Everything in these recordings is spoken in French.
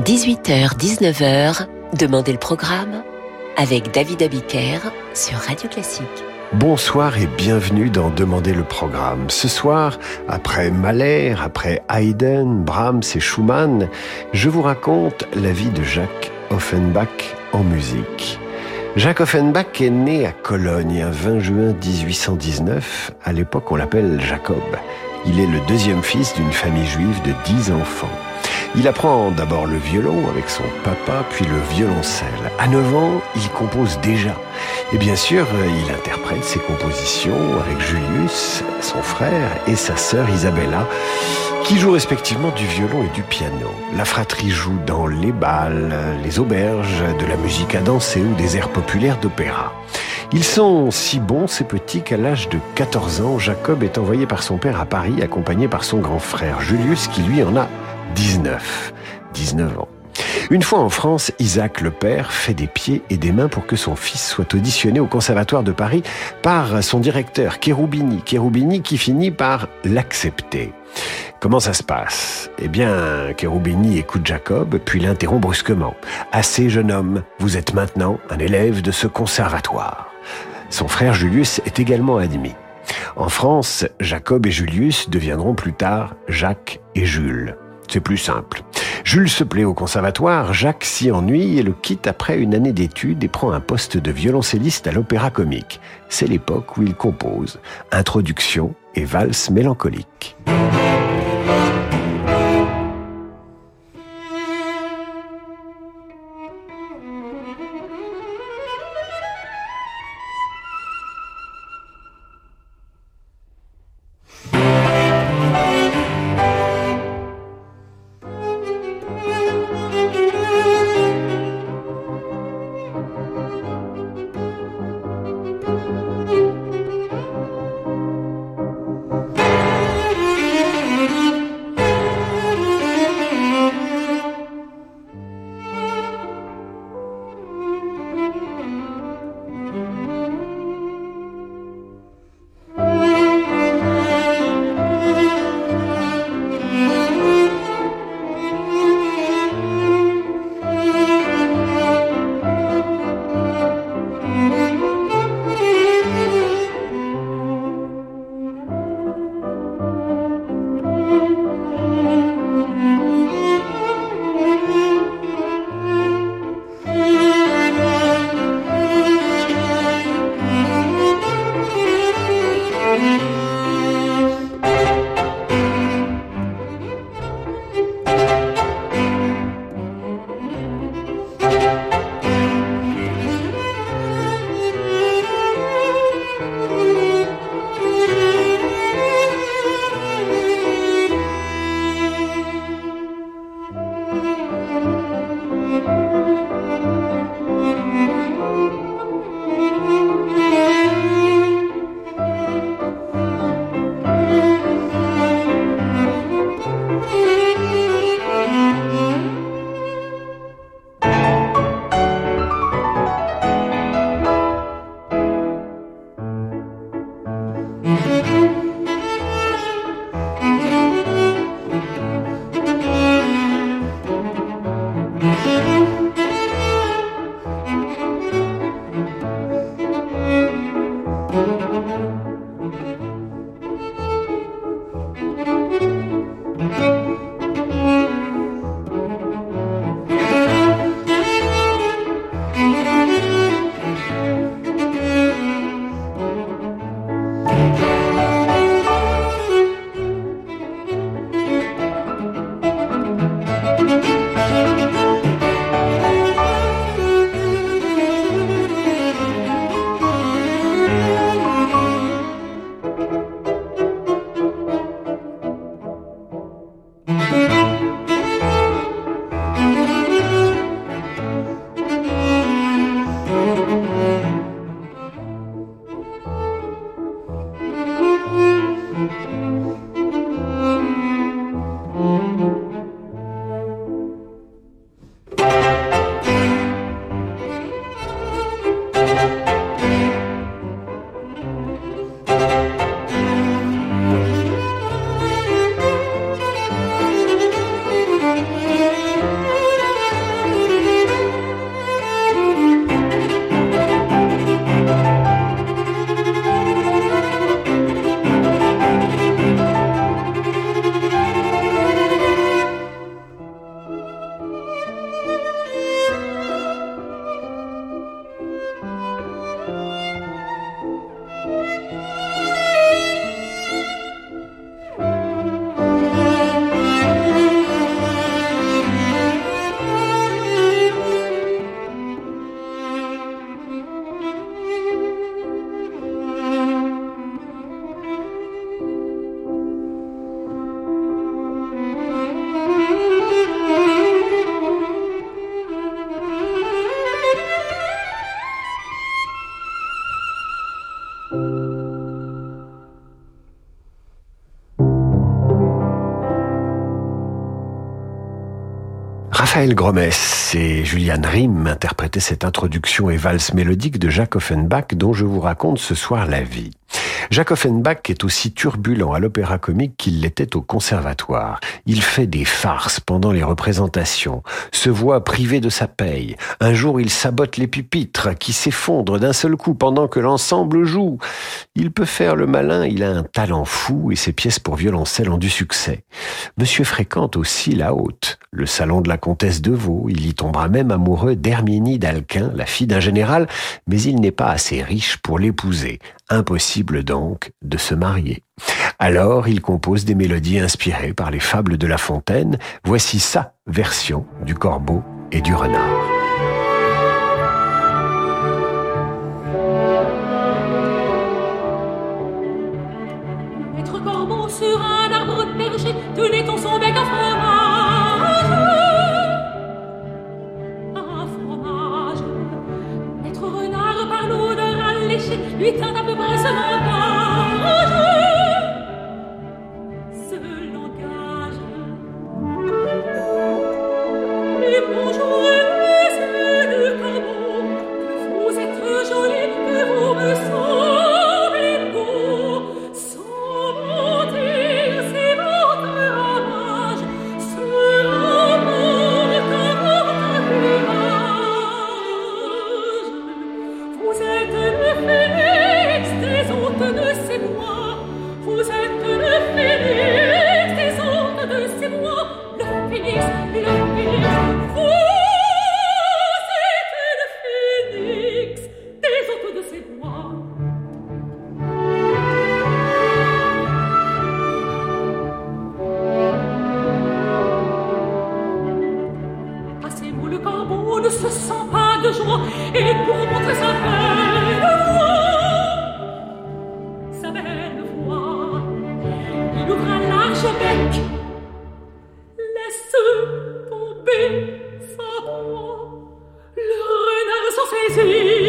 18h-19h, Demandez le programme avec David Abiker sur Radio Classique. Bonsoir et bienvenue dans Demander le programme. Ce soir, après Mahler, après Haydn, Brahms et Schumann, je vous raconte la vie de Jacques Offenbach en musique. Jacques Offenbach est né à Cologne un 20 juin 1819. À l'époque, on l'appelle Jacob. Il est le deuxième fils d'une famille juive de dix enfants. Il apprend d'abord le violon avec son papa, puis le violoncelle. À 9 ans, il compose déjà. Et bien sûr, il interprète ses compositions avec Julius, son frère, et sa sœur Isabella, qui jouent respectivement du violon et du piano. La fratrie joue dans les bals, les auberges, de la musique à danser ou des airs populaires d'opéra. Ils sont si bons, ces petits, qu'à l'âge de 14 ans, Jacob est envoyé par son père à Paris, accompagné par son grand frère Julius, qui lui en a 19. 19 ans. Une fois en France, Isaac le père fait des pieds et des mains pour que son fils soit auditionné au Conservatoire de Paris par son directeur Cherubini. Cherubini qui finit par l'accepter. Comment ça se passe? Eh bien, Cherubini écoute Jacob, puis l'interrompt brusquement. Assez, jeune homme, vous êtes maintenant un élève de ce conservatoire. Son frère Julius est également admis. En France, Jacob et Julius deviendront plus tard Jacques et Jules. C'est plus simple. Jules se plaît au conservatoire, Jacques s'y ennuie et le quitte après une année d'études et prend un poste de violoncelliste à l'opéra comique. C'est l'époque où il compose Introduction et Valse mélancolique. Raphaël Gromès et Juliane Rim interprétaient cette introduction et valse mélodique de Jacques Offenbach dont je vous raconte ce soir la vie. Jacques Offenbach est aussi turbulent à l'opéra comique qu'il l'était au conservatoire. Il fait des farces pendant les représentations, se voit privé de sa paye. Un jour, il sabote les pupitres qui s'effondrent d'un seul coup pendant que l'ensemble joue. Il peut faire le malin, il a un talent fou et ses pièces pour violoncelle ont du succès. Monsieur fréquente aussi la haute, le salon de la comtesse de Vaux. Il y tombera même amoureux d'Herminie d'Alquin, la fille d'un général, mais il n'est pas assez riche pour l'épouser. Impossible donc de se marier. Alors il compose des mélodies inspirées par les fables de La Fontaine. Voici sa version du corbeau et du renard. Renard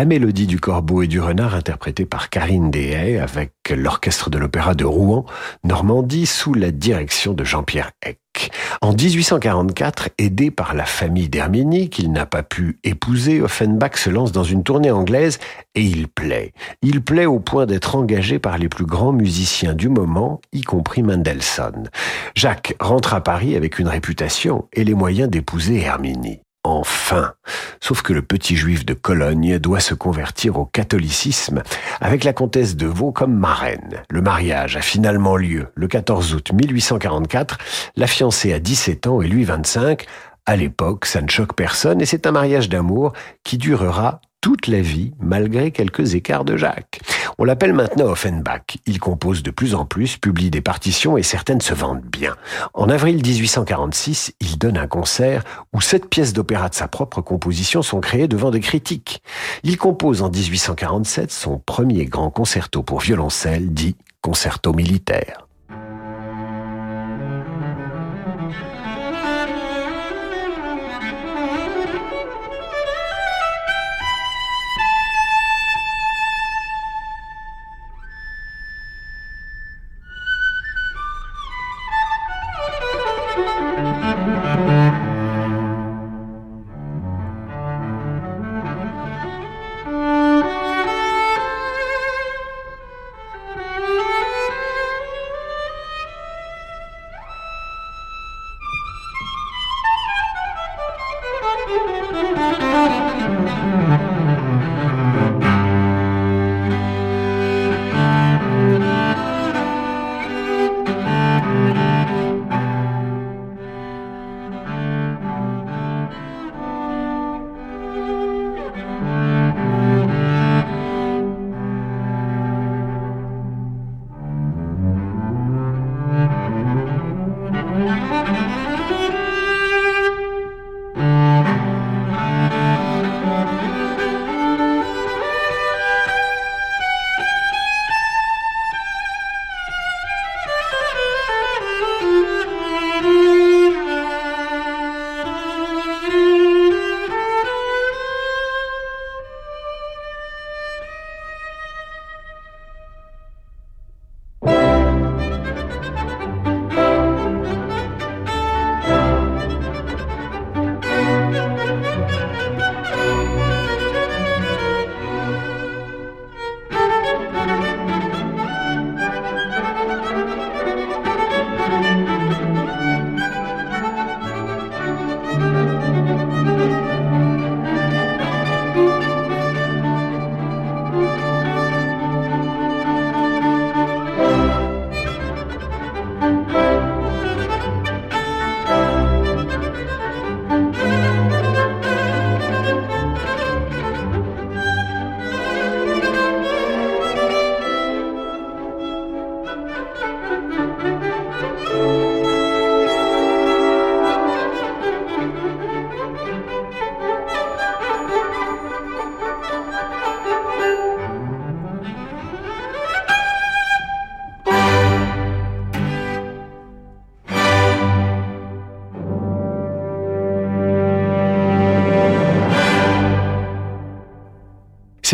La mélodie du corbeau et du renard interprétée par Karine Dehaye avec l'orchestre de l'opéra de Rouen, Normandie, sous la direction de Jean-Pierre Eck. En 1844, aidé par la famille d'Herminie, qu'il n'a pas pu épouser, Offenbach se lance dans une tournée anglaise et il plaît. Il plaît au point d'être engagé par les plus grands musiciens du moment, y compris Mendelssohn. Jacques rentre à Paris avec une réputation et les moyens d'épouser Herminie. Enfin. Sauf que le petit juif de Cologne doit se convertir au catholicisme avec la comtesse de Vaux comme marraine. Le mariage a finalement lieu le 14 août 1844. La fiancée a 17 ans et lui 25. À l'époque, ça ne choque personne et c'est un mariage d'amour qui durera toute la vie malgré quelques écarts de Jacques. On l'appelle maintenant Offenbach. Il compose de plus en plus, publie des partitions et certaines se vendent bien. En avril 1846, il donne un concert où sept pièces d'opéra de sa propre composition sont créées devant des critiques. Il compose en 1847 son premier grand concerto pour violoncelle dit concerto militaire.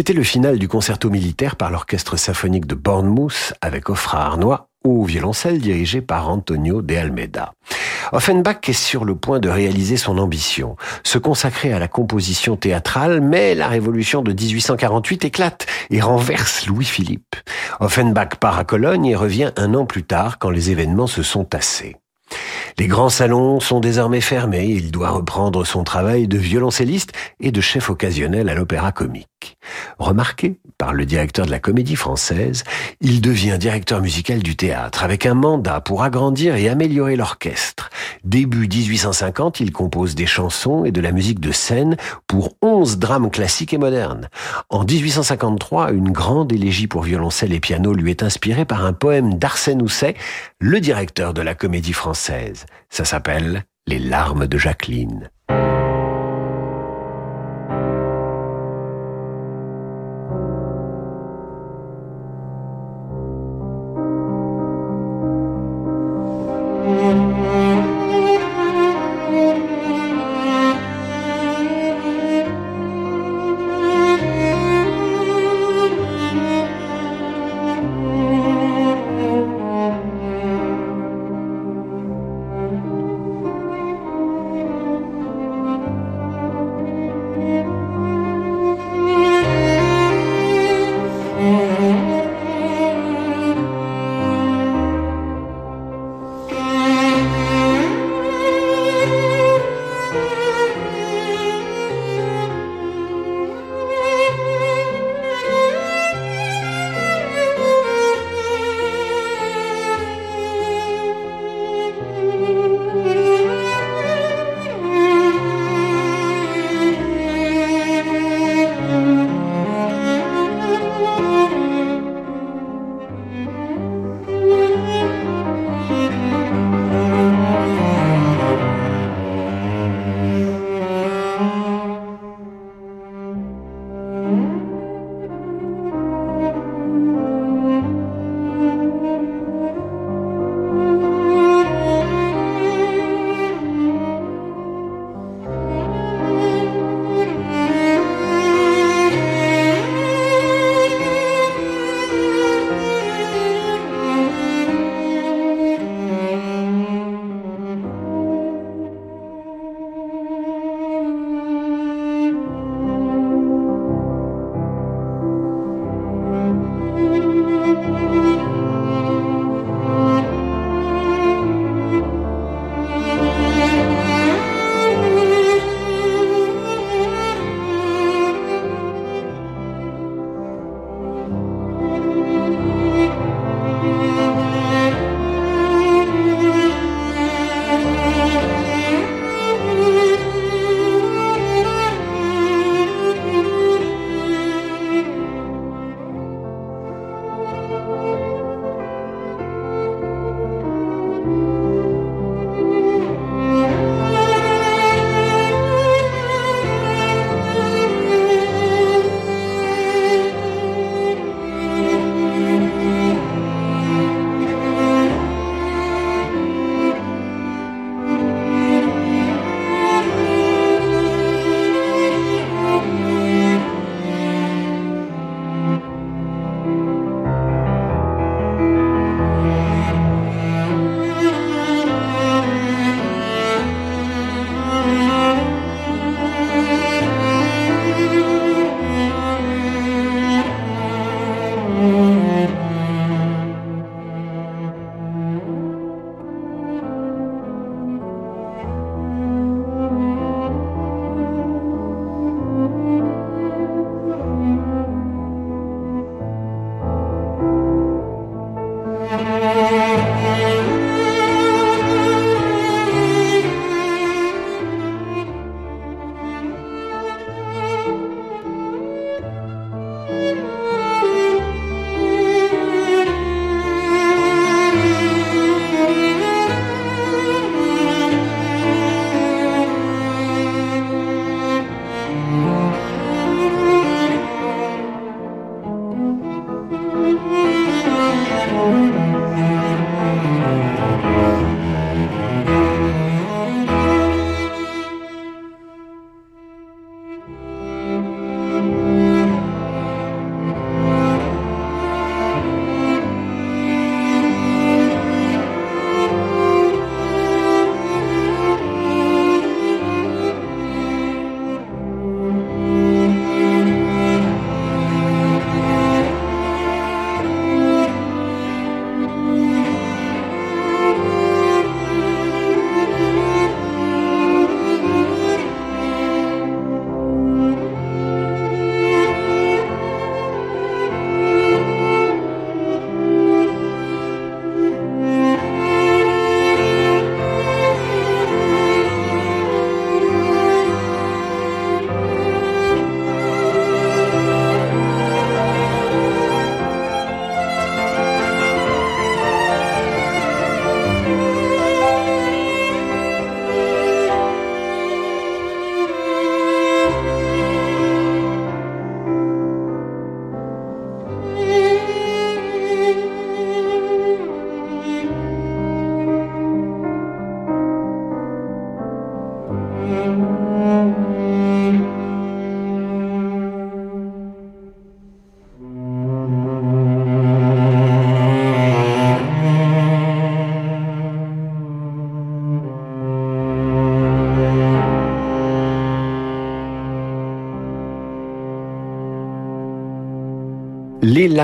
C'était le final du concerto militaire par l'orchestre symphonique de Bournemouth avec Offra Arnois au violoncelle dirigé par Antonio de Almeida. Offenbach est sur le point de réaliser son ambition, se consacrer à la composition théâtrale, mais la révolution de 1848 éclate et renverse Louis-Philippe. Offenbach part à Cologne et revient un an plus tard quand les événements se sont tassés. Les grands salons sont désormais fermés, il doit reprendre son travail de violoncelliste et de chef occasionnel à l'opéra comique. Remarqué par le directeur de la comédie française, il devient directeur musical du théâtre avec un mandat pour agrandir et améliorer l'orchestre. Début 1850, il compose des chansons et de la musique de scène pour 11 drames classiques et modernes. En 1853, une grande élégie pour violoncelle et piano lui est inspirée par un poème d'Arsène Housset, le directeur de la comédie française. Ça s'appelle Les larmes de Jacqueline.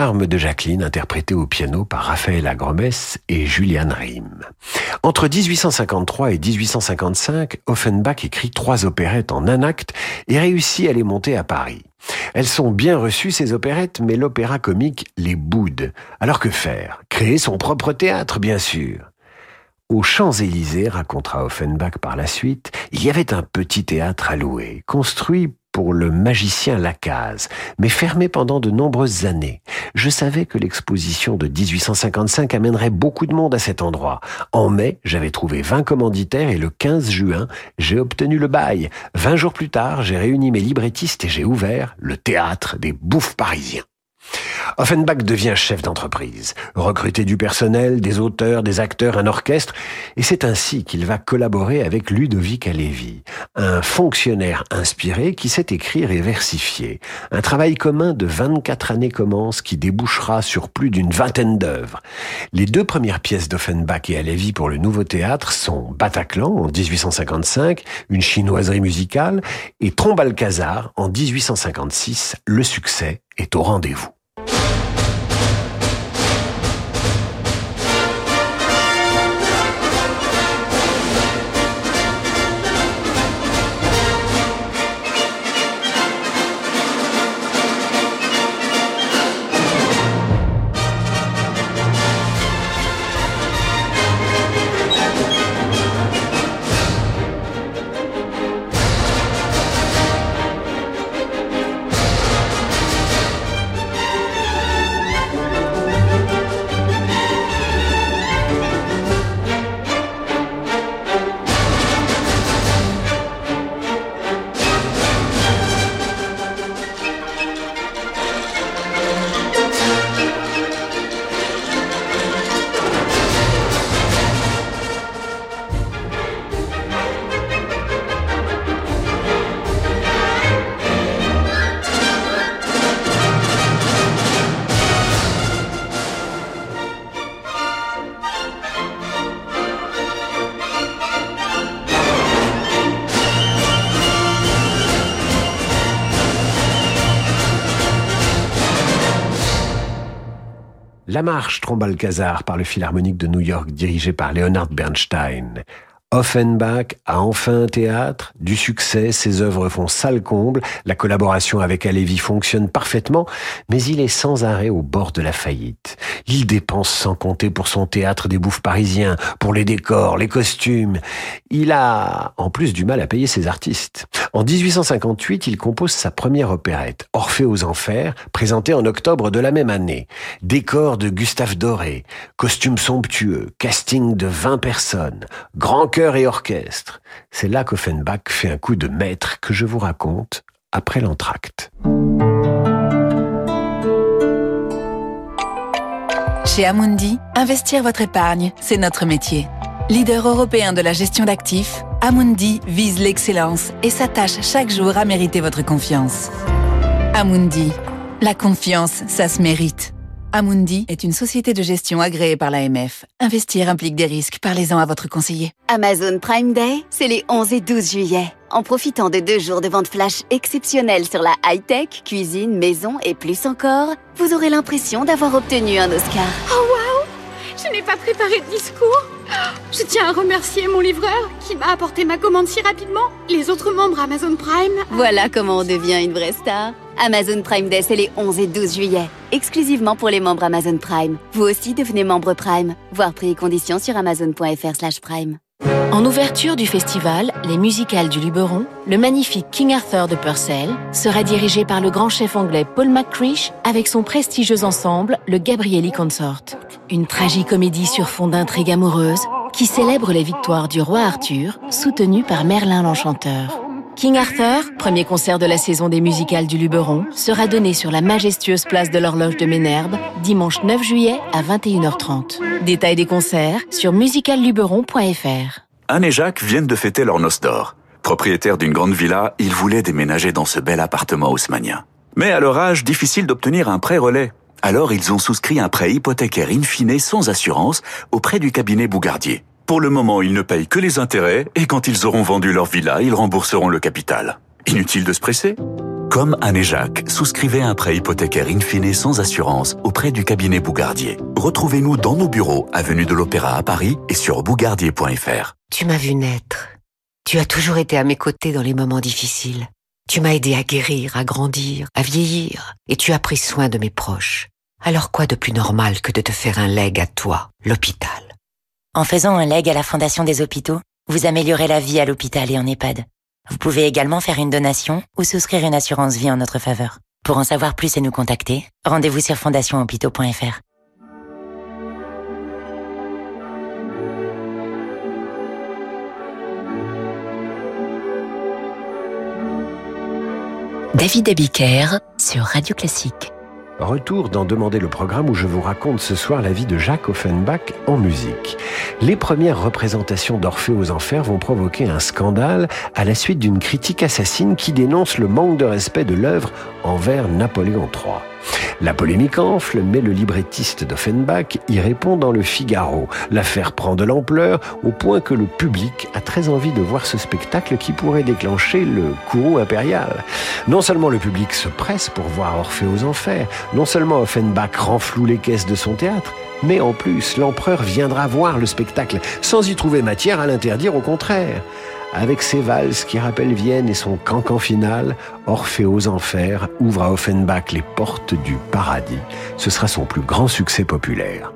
Larmes de Jacqueline, interprétées au piano par Raphaël Agromès et Julian Riem. Entre 1853 et 1855, Offenbach écrit trois opérettes en un acte et réussit à les monter à Paris. Elles sont bien reçues, ces opérettes, mais l'opéra comique les boude. Alors que faire? Créer son propre théâtre, bien sûr. Aux Champs-Élysées, racontera Offenbach par la suite, il y avait un petit théâtre à louer, construit pour le magicien Lacaze, mais fermé pendant de nombreuses années. Je savais que l'exposition de 1855 amènerait beaucoup de monde à cet endroit. En mai, j'avais trouvé 20 commanditaires et le 15 juin, j'ai obtenu le bail. 20 jours plus tard, j'ai réuni mes librettistes et j'ai ouvert le théâtre des bouffes parisiens. Offenbach devient chef d'entreprise, recruter du personnel, des auteurs, des acteurs, un orchestre, et c'est ainsi qu'il va collaborer avec Ludovic Alevi, un fonctionnaire inspiré qui sait écrire et versifier. Un travail commun de 24 années commence qui débouchera sur plus d'une vingtaine d'œuvres. Les deux premières pièces d'Offenbach et Alevi pour le nouveau théâtre sont Bataclan en 1855, une chinoiserie musicale, et Trombalcazar en 1856, le succès est au rendez-vous. La marche Trombalcazar par le Philharmonique de New York dirigé par Leonard Bernstein. Offenbach a enfin un théâtre, du succès, ses œuvres font salle comble, la collaboration avec Alevi fonctionne parfaitement, mais il est sans arrêt au bord de la faillite. Il dépense sans compter pour son théâtre des bouffes parisiens, pour les décors, les costumes. Il a en plus du mal à payer ses artistes. En 1858, il compose sa première opérette, Orphée aux Enfers, présentée en octobre de la même année. Décor de Gustave Doré, costumes somptueux, casting de 20 personnes, grand chœur et orchestre. C'est là qu'Offenbach fait un coup de maître que je vous raconte après l'entracte. Chez Amundi, investir votre épargne, c'est notre métier. Leader européen de la gestion d'actifs, Amundi vise l'excellence et s'attache chaque jour à mériter votre confiance. Amundi, la confiance, ça se mérite. Amundi est une société de gestion agréée par l'AMF. Investir implique des risques. Parlez-en à votre conseiller. Amazon Prime Day, c'est les 11 et 12 juillet. En profitant de deux jours de vente flash exceptionnels sur la high-tech, cuisine, maison et plus encore, vous aurez l'impression d'avoir obtenu un Oscar. Oh Je n'ai pas préparé de discours? Je tiens à remercier mon livreur qui m'a apporté ma commande si rapidement. Les autres membres Amazon Prime. Voilà comment on devient une vraie star. Amazon Prime Day, c'est les 11 et 12 juillet. Exclusivement pour les membres Amazon Prime. Vous aussi devenez membre Prime. Voir prix et conditions sur amazon.fr slash prime. En ouverture du festival Les Musicales du Luberon, le magnifique King Arthur de Purcell sera dirigé par le grand chef anglais Paul McCreesh avec son prestigieux ensemble, le Gabrielli Consort. Une tragicomédie sur fond d'intrigue amoureuse qui célèbre les victoires du roi Arthur, soutenu par Merlin l'Enchanteur. King Arthur, premier concert de la saison des musicales du Luberon, sera donné sur la majestueuse place de l'horloge de Ménherbe, dimanche 9 juillet à 21h30. Détails des concerts sur musicalluberon.fr. Anne et Jacques viennent de fêter leur noce d'or. Propriétaires d'une grande villa, ils voulaient déménager dans ce bel appartement haussmanien. Mais à leur âge, difficile d'obtenir un prêt relais. Alors ils ont souscrit un prêt hypothécaire in fine sans assurance auprès du cabinet Bougardier. Pour le moment, ils ne payent que les intérêts et quand ils auront vendu leur villa, ils rembourseront le capital. Inutile de se presser Comme Anne et Jacques, souscrivez un prêt hypothécaire in fine sans assurance auprès du cabinet Bougardier. Retrouvez-nous dans nos bureaux, avenue de l'Opéra à Paris et sur bougardier.fr. Tu m'as vu naître. Tu as toujours été à mes côtés dans les moments difficiles. Tu m'as aidé à guérir, à grandir, à vieillir, et tu as pris soin de mes proches. Alors quoi de plus normal que de te faire un leg à toi, l'hôpital? En faisant un leg à la Fondation des hôpitaux, vous améliorez la vie à l'hôpital et en EHPAD. Vous pouvez également faire une donation ou souscrire une assurance vie en notre faveur. Pour en savoir plus et nous contacter, rendez-vous sur fondationhôpitaux.fr. David Abiker sur Radio Classique. Retour d'en demander le programme où je vous raconte ce soir la vie de Jacques Offenbach en musique. Les premières représentations d'Orphée aux Enfers vont provoquer un scandale à la suite d'une critique assassine qui dénonce le manque de respect de l'œuvre envers Napoléon III. La polémique enfle, mais le librettiste d'Offenbach y répond dans le Figaro. L'affaire prend de l'ampleur au point que le public a très envie de voir ce spectacle qui pourrait déclencher le courroux impérial. Non seulement le public se presse pour voir Orphée aux Enfers, non seulement Offenbach renfloue les caisses de son théâtre, mais en plus l'empereur viendra voir le spectacle sans y trouver matière à l'interdire au contraire. Avec ses valses qui rappellent Vienne et son cancan final, Orphée aux Enfers ouvre à Offenbach les portes du paradis. Ce sera son plus grand succès populaire.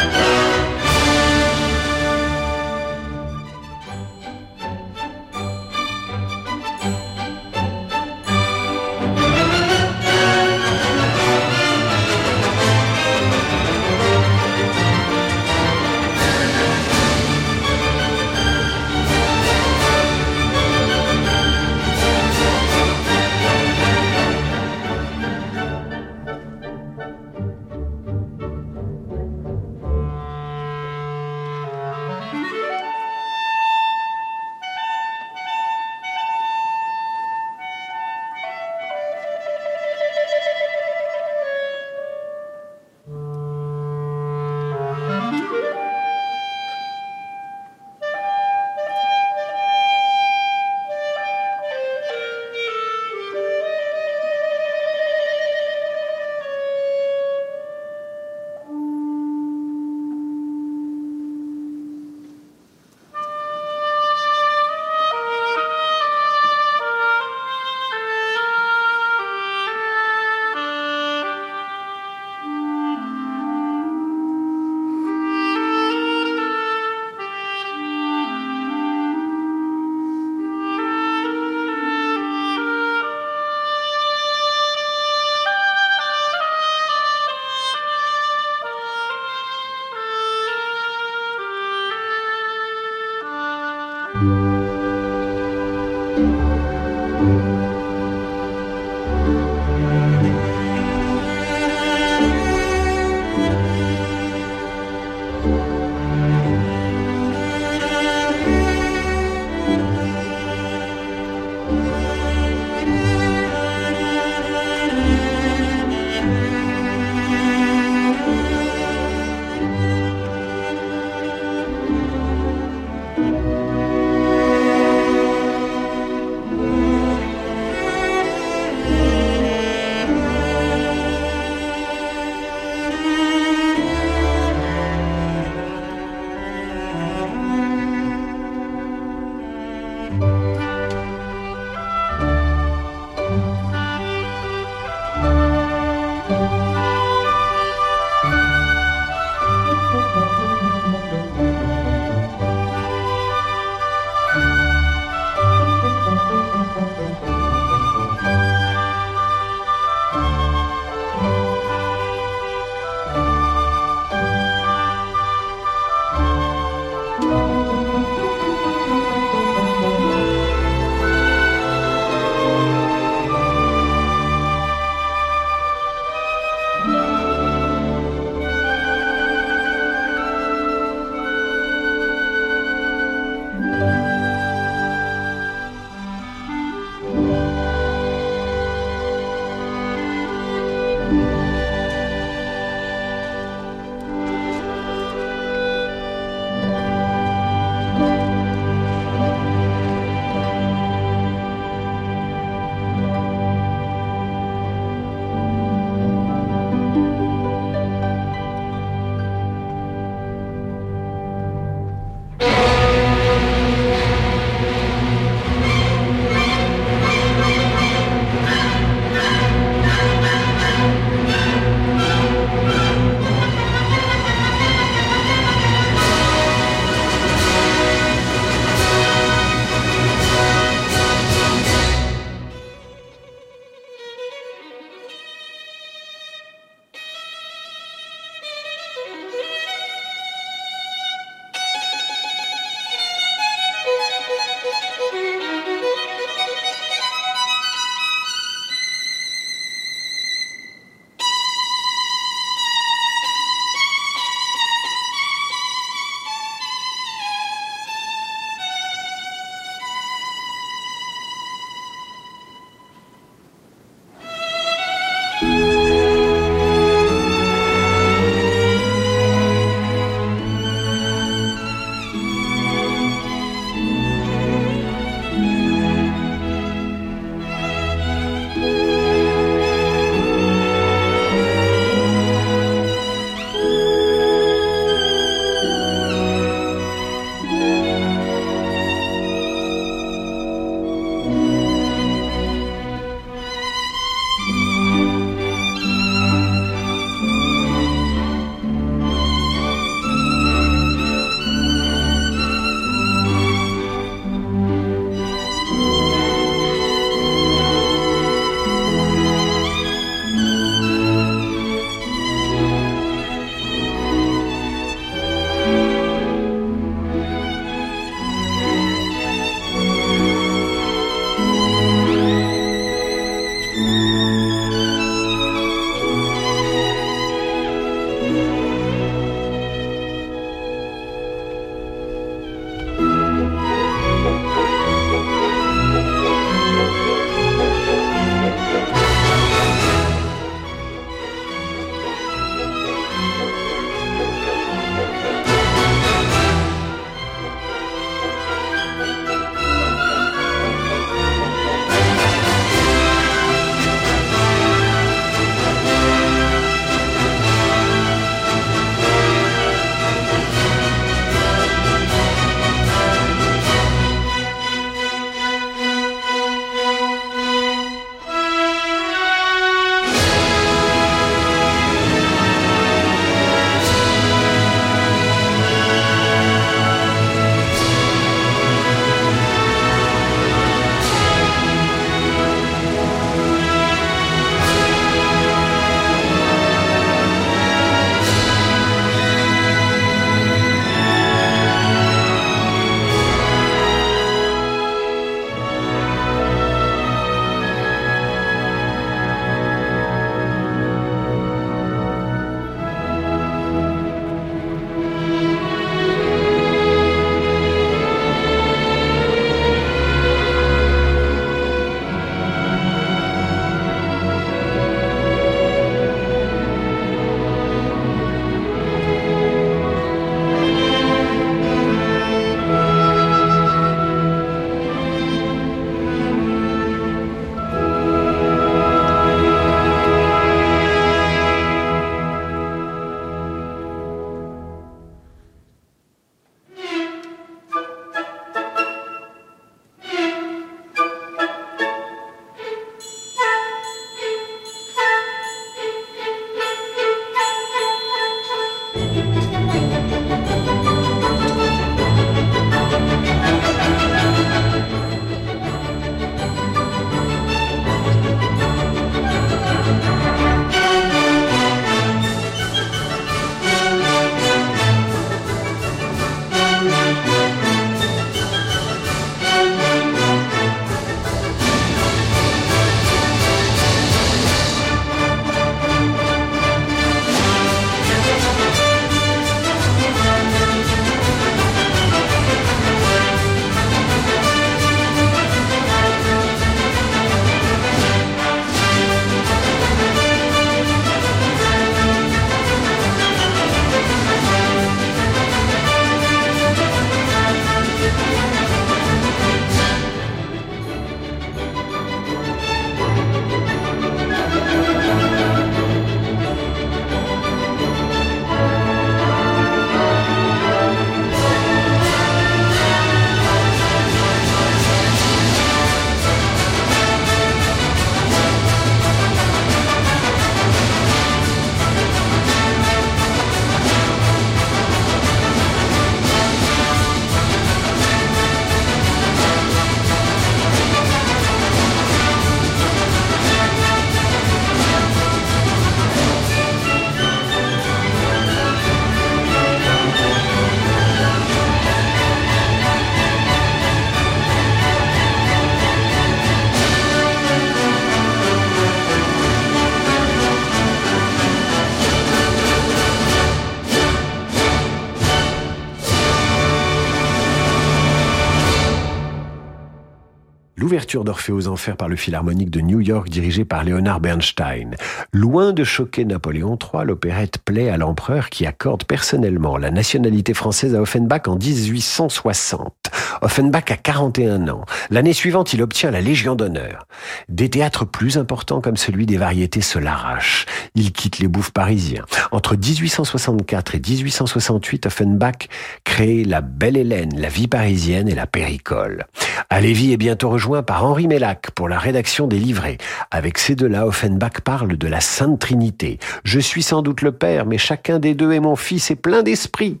l'ouverture d'Orphée aux Enfers par le Philharmonique de New York dirigé par Leonard Bernstein. Loin de choquer Napoléon III, l'opérette plaît à l'empereur qui accorde personnellement la nationalité française à Offenbach en 1860. Offenbach a 41 ans. L'année suivante, il obtient la Légion d'honneur. Des théâtres plus importants comme celui des variétés se l'arrachent. Il quitte les bouffes parisiens. Entre 1864 et 1868, Offenbach crée La Belle Hélène, La Vie parisienne et La Péricole. Alévi est bientôt rejoint par Henri Mellac pour la rédaction des livrets. Avec ces deux-là, Offenbach parle de la Sainte Trinité. Je suis sans doute le père, mais chacun des deux est mon fils et plein d'esprit.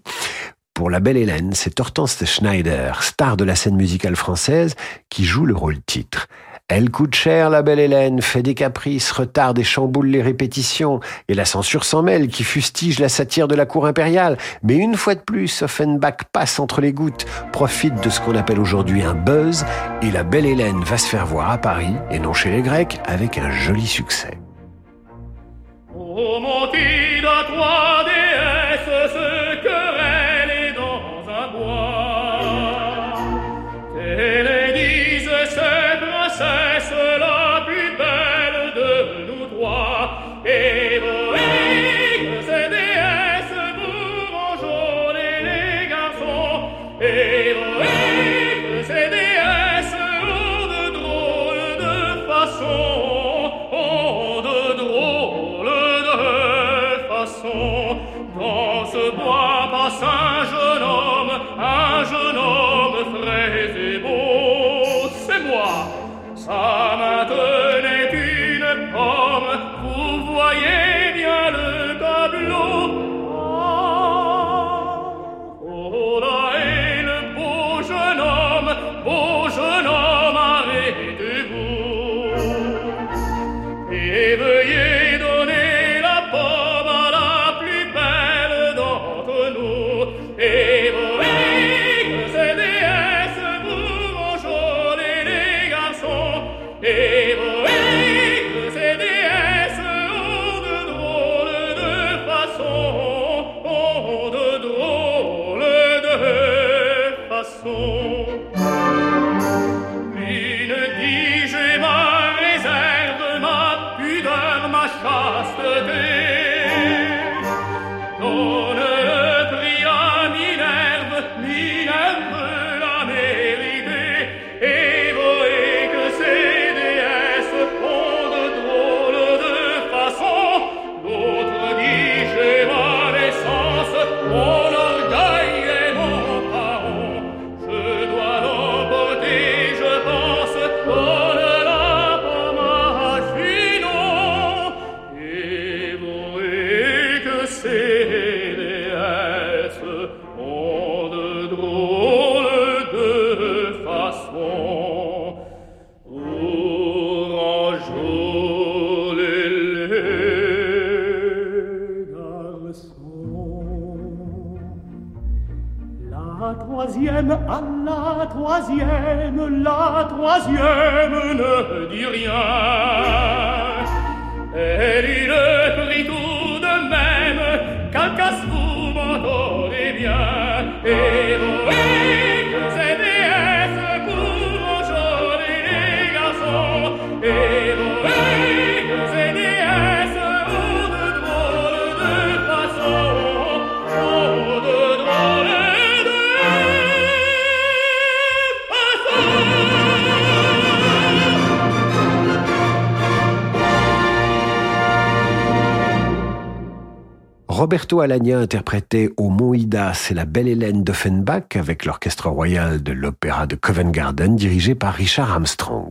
Pour la belle Hélène, c'est Hortense Schneider, star de la scène musicale française, qui joue le rôle titre. Elle coûte cher, la belle Hélène, fait des caprices, retarde et chamboule les répétitions, et la censure s'en mêle, qui fustige la satire de la cour impériale. Mais une fois de plus, Offenbach passe entre les gouttes, profite de ce qu'on appelle aujourd'hui un buzz, et la belle Hélène va se faire voir à Paris, et non chez les Grecs, avec un joli succès. À la troisième, la troisième ne dit rien. Elle eut le prix tout de même, Calcas vous m'entendez bien. Roberto Alagna interprétait au Mont C'est la belle Hélène d'Offenbach avec l'orchestre royal de l'opéra de Covent Garden dirigé par Richard Armstrong.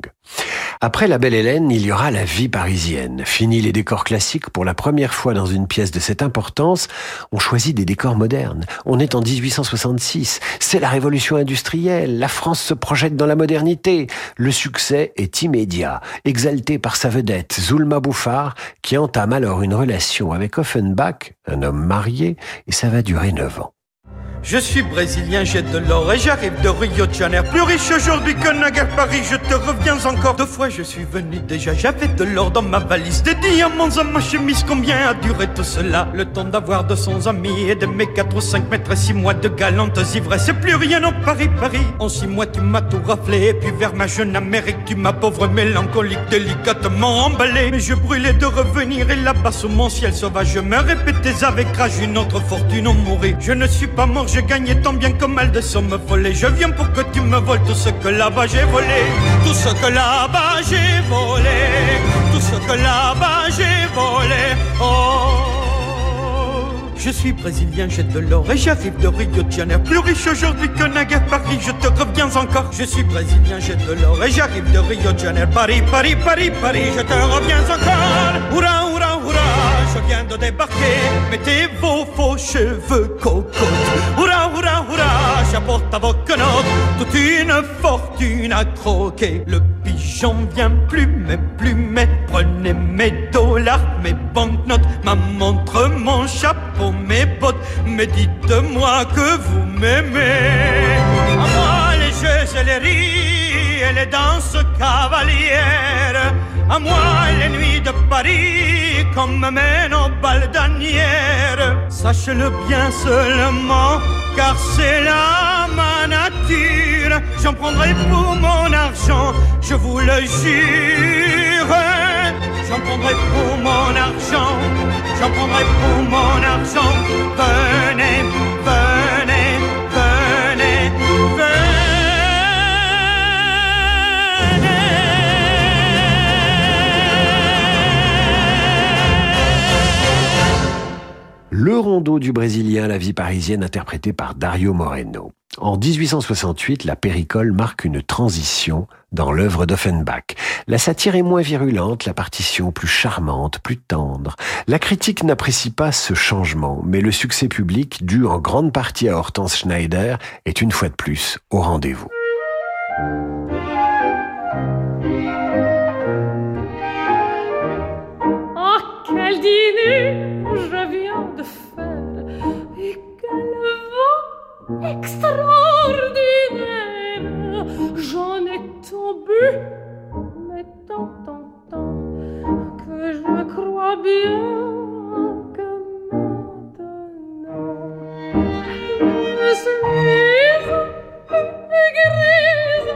Après la belle Hélène, il y aura la vie parisienne. Fini les décors classiques pour la première fois dans une pièce de cette importance. On choisit des décors modernes. On est en 1866. C'est la révolution industrielle. La France se projette dans la modernité. Le succès est immédiat, exalté par sa vedette, Zulma Bouffard, qui entame alors une relation avec Offenbach, un homme marié, et ça va durer neuf ans. Je suis brésilien, j'ai de l'or et j'arrive de Rio de Janeiro. Plus riche aujourd'hui que naguère Paris, je te reviens encore. Deux fois je suis venu déjà, j'avais de l'or dans ma valise. Des diamants à ma chemise, combien a duré tout cela? Le temps d'avoir 200 amis et de mes 4 ou 5 mètres et 6 mois de galantes ivresses. C'est plus rien en Paris, Paris. En 6 mois tu m'as tout raflé et puis vers ma jeune Amérique, tu m'as pauvre mélancolique délicatement emballé. Mais je brûlais de revenir et là-bas sous mon ciel sauvage, je me répétais avec rage une autre fortune en mourir. Je ne suis pas mort, j'ai gagné tant bien que mal de sommes volées. Je viens pour que tu me voles tout ce que là-bas j'ai volé. Tout ce que là-bas j'ai volé. Tout ce que là-bas j'ai volé. Oh. Je suis brésilien, j'ai de l'or et j'arrive de Rio de Janeiro. Plus riche aujourd'hui que naguère Paris, je te reviens encore. Je suis brésilien, j'ai de l'or et j'arrive de Rio de Janeiro. Paris, Paris, Paris, Paris, je te reviens encore. Oura, oura, je viens de débarquer. Mettez vos faux cheveux cocottes. Oura, oura, oura, j'apporte à vos quenottes toute une fortune à croquer. Le pigeon vient plumer, plumer. Prenez mes dollars, mes banknotes, ma montre, mon chapeau, mes bottes. Mais dites-moi que vous m'aimez. À moi les jeux et les rires et les danses cavalières. À moi les nuits de Paris comme me mènent aux balles d'Anières. Sache-le bien seulement, car c'est là ma nature. J'en prendrai pour mon argent, je vous le jure. J'en prendrai pour mon argent, j'en prendrai pour mon argent. Le rondeau du Brésilien, la vie parisienne interprétée par Dario Moreno. En 1868, la péricole marque une transition dans l'œuvre d'Offenbach. La satire est moins virulente, la partition plus charmante, plus tendre. La critique n'apprécie pas ce changement, mais le succès public, dû en grande partie à Hortense Schneider, est une fois de plus au rendez-vous. Ah, quel dîner je viens de faire et quel vent extraordinaire J'en ai bu, mais tant, tant, tant que je crois bien que maintenant grise, grise,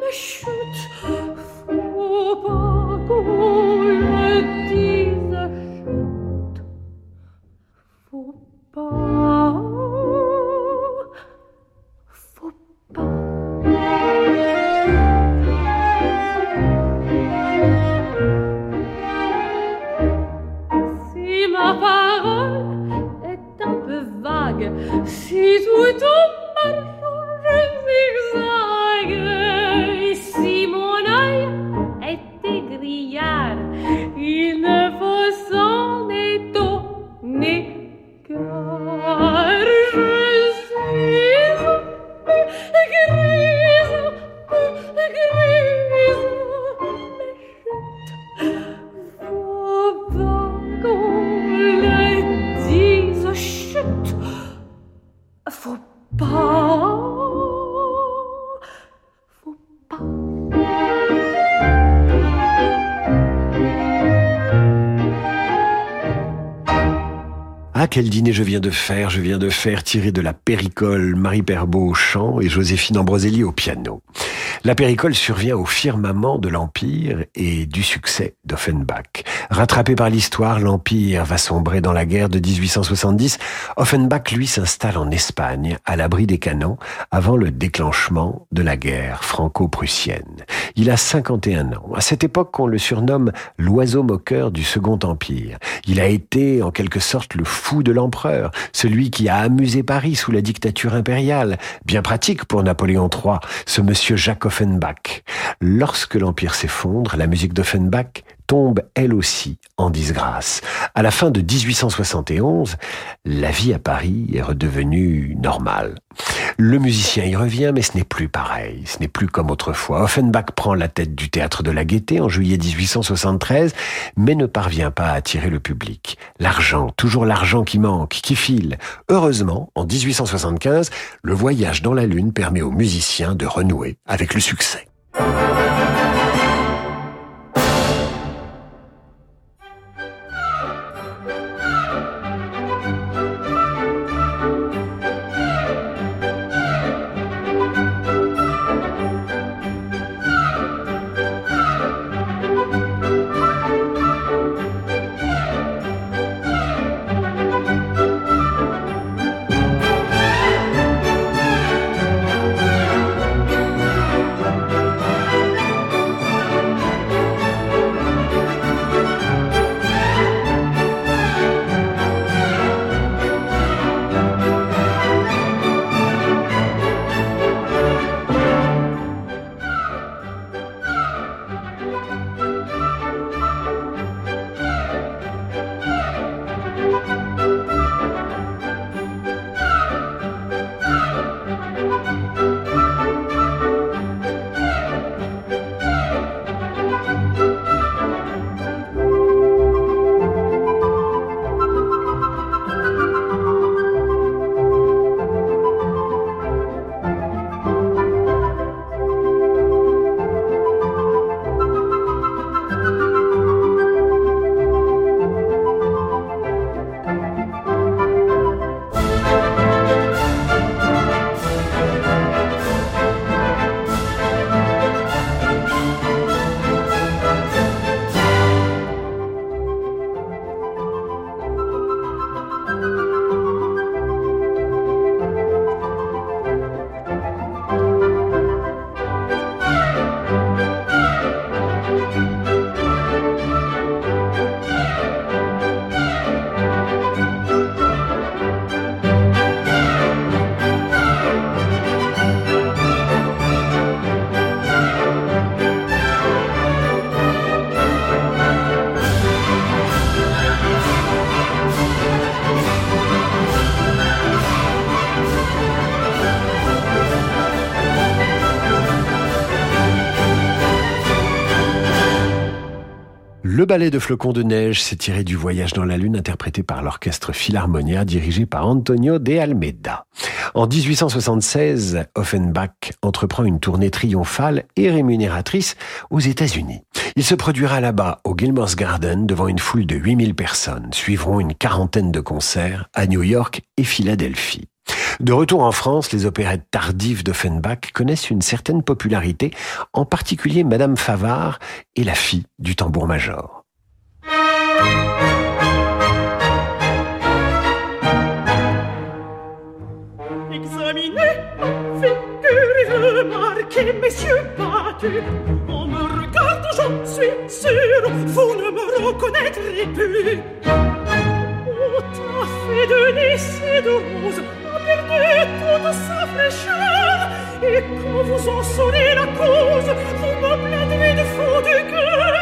mais chut, pas le dise, chut, faut pas, faut Si ma parole est un peu vague, si tout quel dîner je viens de faire? Je viens de faire tirer de la péricole Marie Perbeau au chant et Joséphine Ambroselli au piano. La péricole survient au firmament de l'Empire et du succès d'Offenbach. Rattrapé par l'histoire, l'Empire va sombrer dans la guerre de 1870. Offenbach, lui, s'installe en Espagne, à l'abri des canons, avant le déclenchement de la guerre franco-prussienne. Il a 51 ans. À cette époque, on le surnomme l'oiseau moqueur du Second Empire. Il a été, en quelque sorte, le fou de l'empereur, celui qui a amusé Paris sous la dictature impériale. Bien pratique pour Napoléon III, ce monsieur Jacques Offenbach. Lorsque l'Empire s'effondre, la musique d'Offenbach tombe elle aussi en disgrâce. À la fin de 1871, la vie à Paris est redevenue normale. Le musicien y revient, mais ce n'est plus pareil, ce n'est plus comme autrefois. Offenbach prend la tête du théâtre de la Gaîté en juillet 1873, mais ne parvient pas à attirer le public. L'argent, toujours l'argent qui manque, qui file. Heureusement, en 1875, le voyage dans la Lune permet aux musiciens de renouer avec le succès. Le ballet de flocons de neige s'est tiré du voyage dans la Lune interprété par l'orchestre Philharmonia dirigé par Antonio de Almeida. En 1876, Offenbach entreprend une tournée triomphale et rémunératrice aux États-Unis. Il se produira là-bas au Gilmore's Garden devant une foule de 8000 personnes. Suivront une quarantaine de concerts à New York et Philadelphie. De retour en France, les opérettes tardives d'Offenbach connaissent une certaine popularité, en particulier Madame Favard et la fille du tambour-major. Examinez figure remarquez, messieurs battus. On me regarde, j'en suis sûr, vous ne me reconnaîtrez plus. Au fait de Nice de Rose, fraîcheur. Et quand vous en saurez la cause Vous me plaindrez du fond du cœur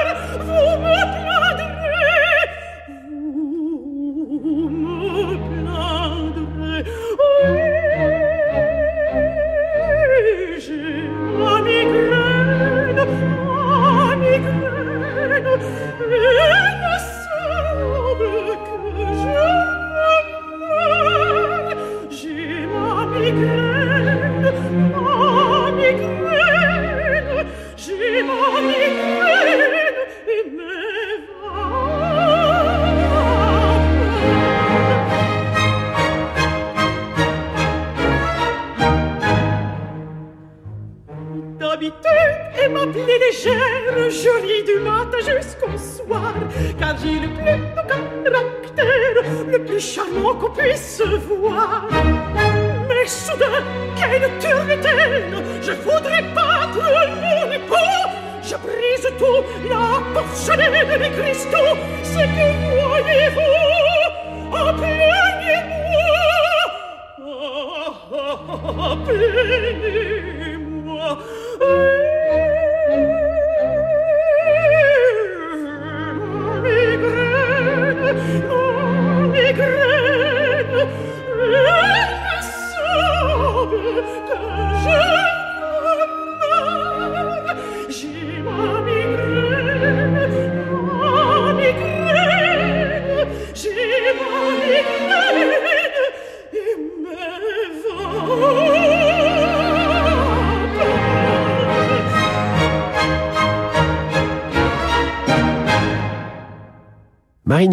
la porcelaine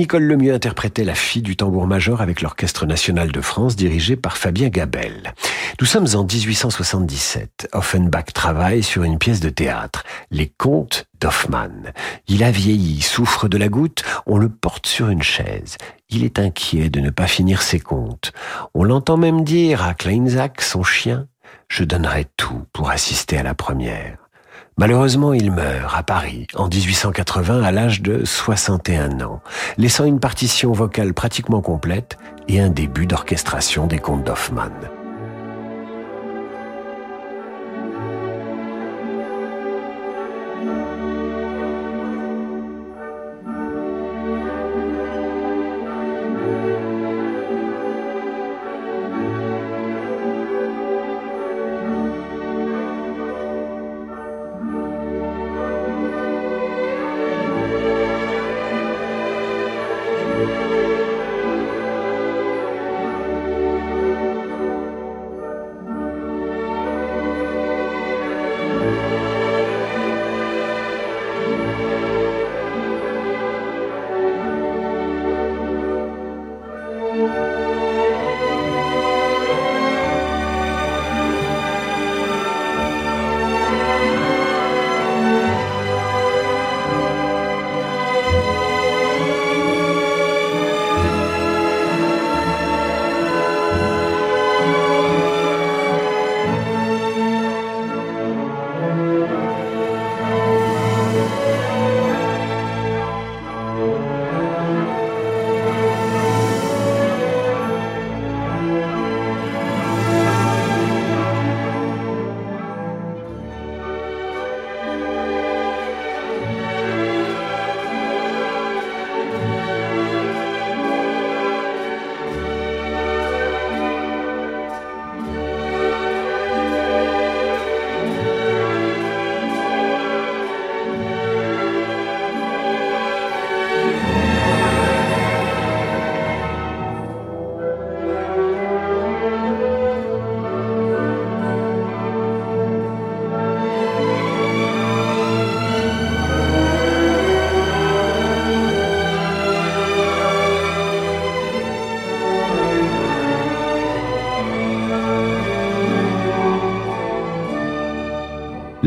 Marie-Nicole Lemieux interprétait La fille du tambour-major avec l'Orchestre national de France dirigé par Fabien Gabel. Nous sommes en 1877. Offenbach travaille sur une pièce de théâtre, Les Contes d'Hoffmann. Il a vieilli, souffre de la goutte, on le porte sur une chaise. Il est inquiet de ne pas finir ses contes. On l'entend même dire à Kleinsack, son chien, je donnerai tout pour assister à la première. Malheureusement, il meurt à Paris en 1880 à l'âge de 61 ans, laissant une partition vocale pratiquement complète et un début d'orchestration des contes d'Hoffmann.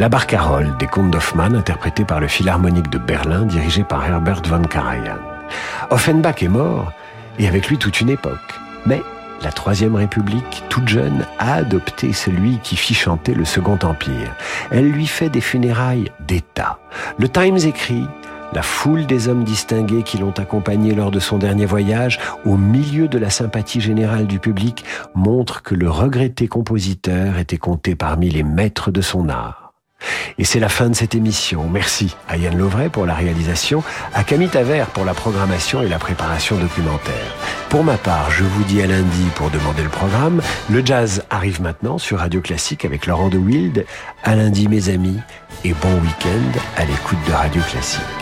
La Barcarolle des contes d'Hoffmann, interprétée par le Philharmonique de Berlin, dirigé par Herbert von Karajan. Offenbach est mort, et avec lui toute une époque. Mais la Troisième République, toute jeune, a adopté celui qui fit chanter le Second Empire. Elle lui fait des funérailles d'État. Le Times écrit la foule des hommes distingués qui l'ont accompagné lors de son dernier voyage, au milieu de la sympathie générale du public, montre que le regretté compositeur était compté parmi les maîtres de son art. Et c'est la fin de cette émission. Merci à Yann Lovray pour la réalisation, à Camille Taver pour la programmation et la préparation documentaire. Pour ma part, je vous dis à lundi pour demander le programme. Le jazz arrive maintenant sur Radio Classique avec Laurent de Wild. À lundi mes amis et bon week-end à l'écoute de Radio Classique.